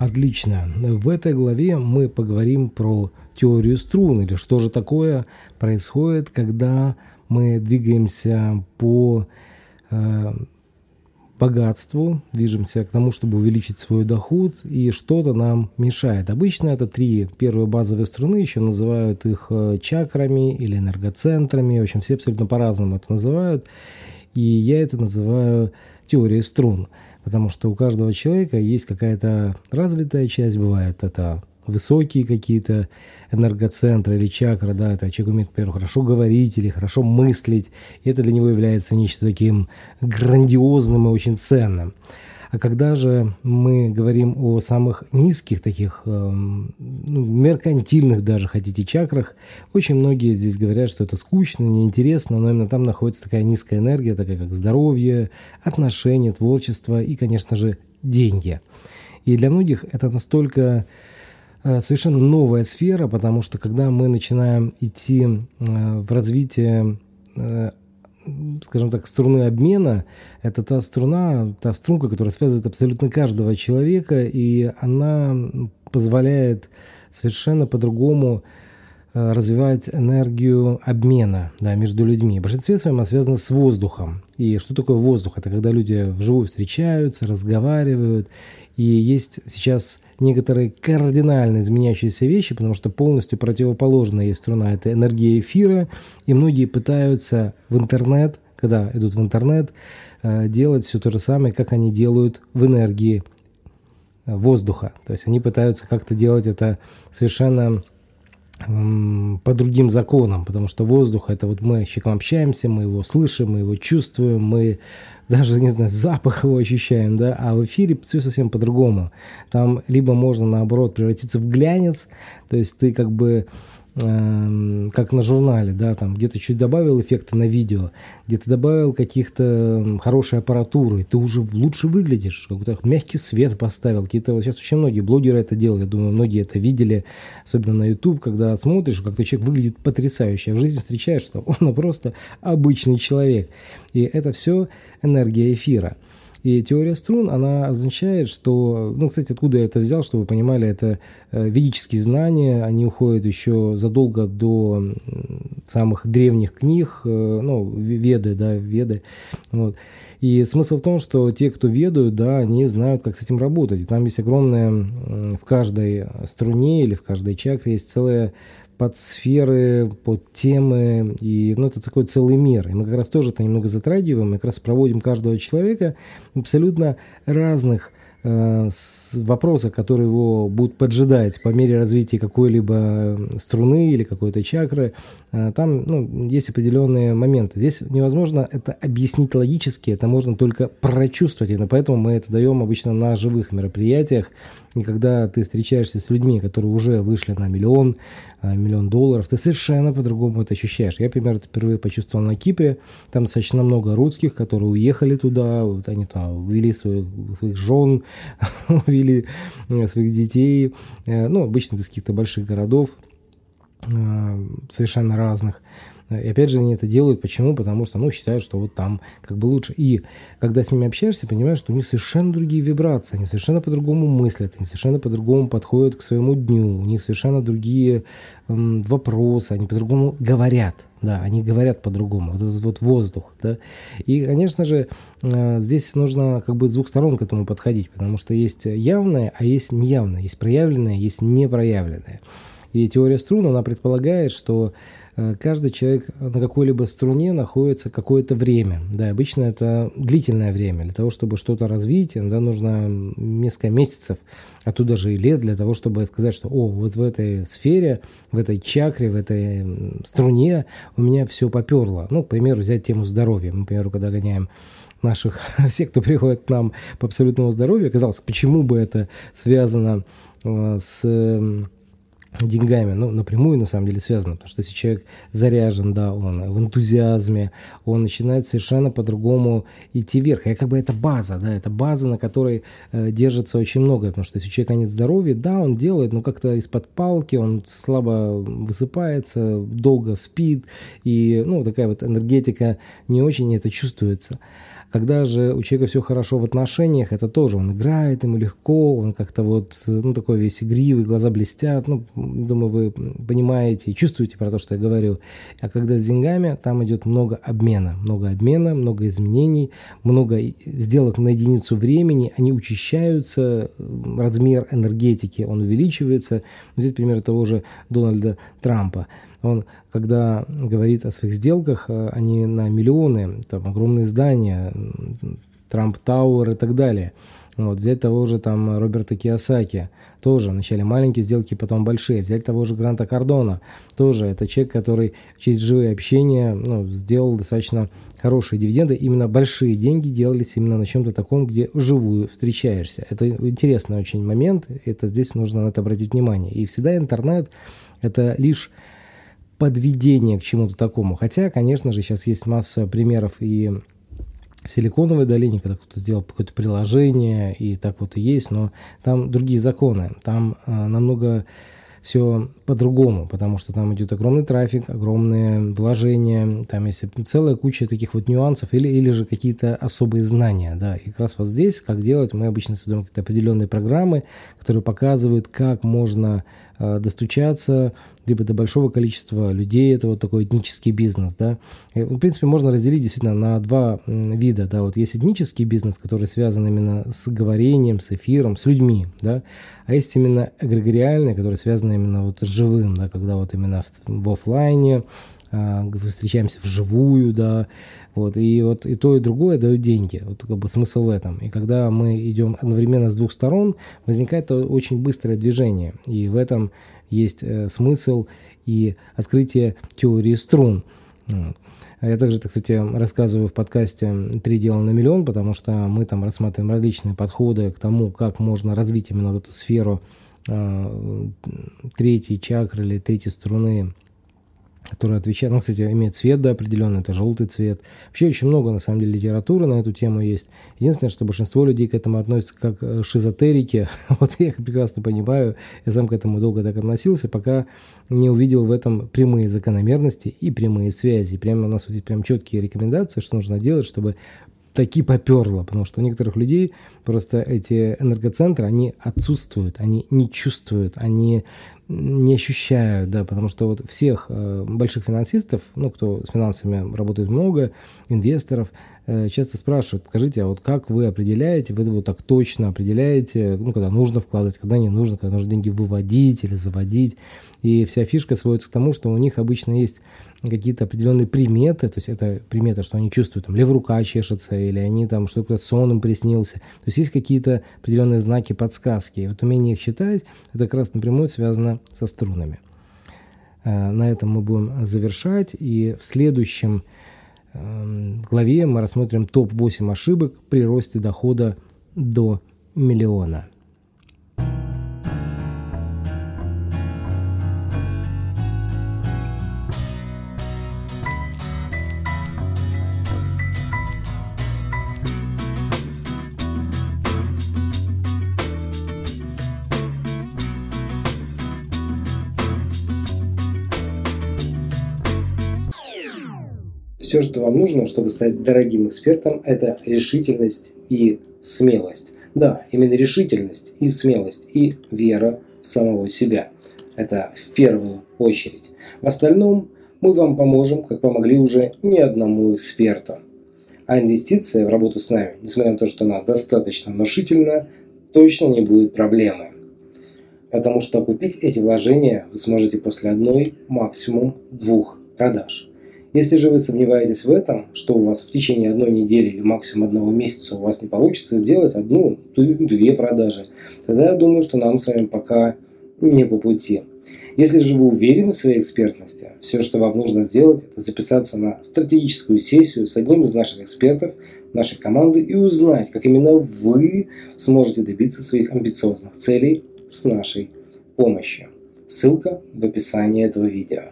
Отлично. В этой главе мы поговорим про теорию струн, или что же такое происходит, когда мы двигаемся по э, богатству, движемся к тому, чтобы увеличить свой доход, и что-то нам мешает. Обычно это три первые базовые струны, еще называют их э, чакрами или энергоцентрами, в общем, все абсолютно по-разному это называют, и я это называю теорией струн, потому что у каждого человека есть какая-то развитая часть, бывает это высокие какие-то энергоцентры или чакры, да, это человек умеет, например, хорошо говорить или хорошо мыслить, и это для него является нечто таким грандиозным и очень ценным. А когда же мы говорим о самых низких таких, э, ну, меркантильных даже, хотите, чакрах, очень многие здесь говорят, что это скучно, неинтересно, но именно там находится такая низкая энергия, такая как здоровье, отношения, творчество и, конечно же, деньги. И для многих это настолько Э, совершенно новая сфера, потому что когда мы начинаем идти э, в развитие скажем так, струны обмена, это та струна, та струнка, которая связывает абсолютно каждого человека, и она позволяет совершенно по-другому развивать энергию обмена да, между людьми. В большинстве своем она связана с воздухом. И что такое воздух? Это когда люди вживую встречаются, разговаривают. И есть сейчас некоторые кардинально изменяющиеся вещи, потому что полностью противоположная есть струна – это энергия эфира, и многие пытаются в интернет, когда идут в интернет, э, делать все то же самое, как они делают в энергии э, воздуха. То есть они пытаются как-то делать это совершенно по другим законам, потому что воздух это вот мы с человеком общаемся, мы его слышим, мы его чувствуем, мы даже, не знаю, запах его ощущаем, да, а в эфире все совсем по-другому. Там либо можно, наоборот, превратиться в глянец, то есть ты как бы как на журнале, да, там где-то чуть добавил эффекта на видео, где-то добавил каких-то хорошей аппаратуры, ты уже лучше выглядишь, какой-то мягкий свет поставил, какие-то, вот сейчас очень многие блогеры это делают, я думаю, многие это видели, особенно на YouTube, когда смотришь, как-то человек выглядит потрясающе, а в жизни встречаешь, что он просто обычный человек, и это все энергия эфира. И теория струн, она означает, что, ну, кстати, откуда я это взял, чтобы вы понимали, это э, ведические знания, они уходят еще задолго до самых древних книг, э, ну, веды, да, веды, вот. И смысл в том, что те, кто ведают, да, они знают, как с этим работать. И там есть огромная, в каждой струне или в каждой чакре есть целая под сферы, под темы, и ну, это такой целый мир. И мы как раз тоже это немного затрагиваем, мы как раз проводим каждого человека абсолютно разных Э, вопросы, которые его будут поджидать по мере развития какой-либо струны или какой-то чакры, э, там ну, есть определенные моменты. Здесь невозможно это объяснить логически, это можно только прочувствовать, и поэтому мы это даем обычно на живых мероприятиях, и когда ты встречаешься с людьми, которые уже вышли на миллион, э, миллион долларов, ты совершенно по-другому это ощущаешь. Я, например, это впервые почувствовал на Кипре. Там достаточно много русских, которые уехали туда, вот они там увели своих, своих жен, увели э, своих детей, э, ну, обычно из каких-то больших городов, э, совершенно разных. И опять же они это делают. Почему? Потому что, ну, считают, что вот там как бы лучше. И когда с ними общаешься, понимаешь, что у них совершенно другие вибрации, они совершенно по-другому мыслят, они совершенно по-другому подходят к своему дню, у них совершенно другие эм, вопросы, они по-другому говорят. Да, они говорят по-другому. Вот этот вот воздух, да. И, конечно же, э, здесь нужно как бы с двух сторон к этому подходить, потому что есть явное, а есть неявное, есть проявленное, есть непроявленное. И теория струн, она предполагает, что каждый человек на какой-либо струне находится какое-то время. Да, обычно это длительное время. Для того, чтобы что-то развить, да, нужно несколько месяцев, а то даже и лет для того, чтобы сказать, что о, вот в этой сфере, в этой чакре, в этой струне у меня все поперло. Ну, к примеру, взять тему здоровья. Мы, к примеру, когда гоняем наших, всех, кто приходит к нам по абсолютному здоровью, казалось, почему бы это связано э, с деньгами, ну, напрямую на самом деле связано, потому что если человек заряжен, да, он в энтузиазме, он начинает совершенно по-другому идти вверх. И как бы это база, да, это база, на которой э, держится очень многое, потому что если у человека нет здоровья, да, он делает, но как-то из-под палки, он слабо высыпается, долго спит, и, ну, такая вот энергетика не очень это чувствуется. Когда же у человека все хорошо в отношениях, это тоже он играет, ему легко, он как-то вот, ну, такой весь игривый, глаза блестят, ну, думаю, вы понимаете и чувствуете про то, что я говорю. А когда с деньгами, там идет много обмена, много обмена, много изменений, много сделок на единицу времени, они учащаются, размер энергетики, он увеличивается. Взять пример того же Дональда Трампа. Он, когда говорит о своих сделках, э, они на миллионы, там огромные здания, Трамп Тауэр и так далее. Вот, взять того же там Роберта Киосаки, тоже вначале маленькие сделки, потом большие. Взять того же Гранта Кардона, тоже это человек, который через живые общения ну, сделал достаточно хорошие дивиденды. Именно большие деньги делались именно на чем-то таком, где вживую встречаешься. Это интересный очень момент, это здесь нужно на это обратить внимание. И всегда интернет – это лишь подведение к чему-то такому. Хотя, конечно же, сейчас есть масса примеров и в Силиконовой долине, когда кто-то сделал какое-то приложение, и так вот и есть, но там другие законы. Там а, намного все по-другому, потому что там идет огромный трафик, огромные вложения, там есть целая куча таких вот нюансов или, или же какие-то особые знания, да, и как раз вот здесь, как делать, мы обычно создаем какие-то определенные программы, которые показывают, как можно достучаться либо до большого количества людей, это вот такой этнический бизнес, да. В принципе, можно разделить действительно на два вида, да, вот есть этнический бизнес, который связан именно с говорением, с эфиром, с людьми, да, а есть именно эгрегориальный, который связан именно вот с живым, да, когда вот именно в, в офлайне, встречаемся вживую, да, вот, и вот и то, и другое дают деньги, вот как бы смысл в этом. И когда мы идем одновременно с двух сторон, возникает очень быстрое движение, и в этом есть э, смысл и открытие теории струн. Я также, кстати, рассказываю в подкасте «Три дела на миллион», потому что мы там рассматриваем различные подходы к тому, как можно развить именно эту сферу э, третьей чакры или третьей струны который отвечает, ну, кстати, имеет цвет да, определенный, это желтый цвет. Вообще очень много, на самом деле, литературы на эту тему есть. Единственное, что большинство людей к этому относятся как к э, шизотерике. вот я их прекрасно понимаю, я сам к этому долго так относился, пока не увидел в этом прямые закономерности и прямые связи. Прямо у нас вот есть прям четкие рекомендации, что нужно делать, чтобы таки поперло, потому что у некоторых людей просто эти энергоцентры, они отсутствуют, они не чувствуют, они не ощущают, да, потому что вот всех э, больших финансистов, ну, кто с финансами работает много, инвесторов, э, часто спрашивают, скажите, а вот как вы определяете, вы вот так точно определяете, ну, когда нужно вкладывать, когда не нужно, когда нужно деньги выводить или заводить, и вся фишка сводится к тому, что у них обычно есть какие-то определенные приметы, то есть это примета, что они чувствуют, там, левая рука чешется, или они там, что-то сон им приснился. То есть есть какие-то определенные знаки, подсказки. И вот умение их читать, это как раз напрямую связано со струнами. Э, на этом мы будем завершать, и в следующем эм, главе мы рассмотрим топ-8 ошибок при росте дохода до миллиона. Все, что вам нужно, чтобы стать дорогим экспертом, это решительность и смелость. Да, именно решительность и смелость и вера в самого себя. Это в первую очередь. В остальном мы вам поможем, как помогли уже ни одному эксперту. А инвестиция в работу с нами, несмотря на то, что она достаточно внушительна, точно не будет проблемы. Потому что купить эти вложения вы сможете после одной, максимум двух продаж. Если же вы сомневаетесь в этом, что у вас в течение одной недели или максимум одного месяца у вас не получится сделать одну, две продажи, тогда я думаю, что нам с вами пока не по пути. Если же вы уверены в своей экспертности, все, что вам нужно сделать, это записаться на стратегическую сессию с одним из наших экспертов, нашей команды и узнать, как именно вы сможете добиться своих амбициозных целей с нашей помощью. Ссылка в описании этого видео.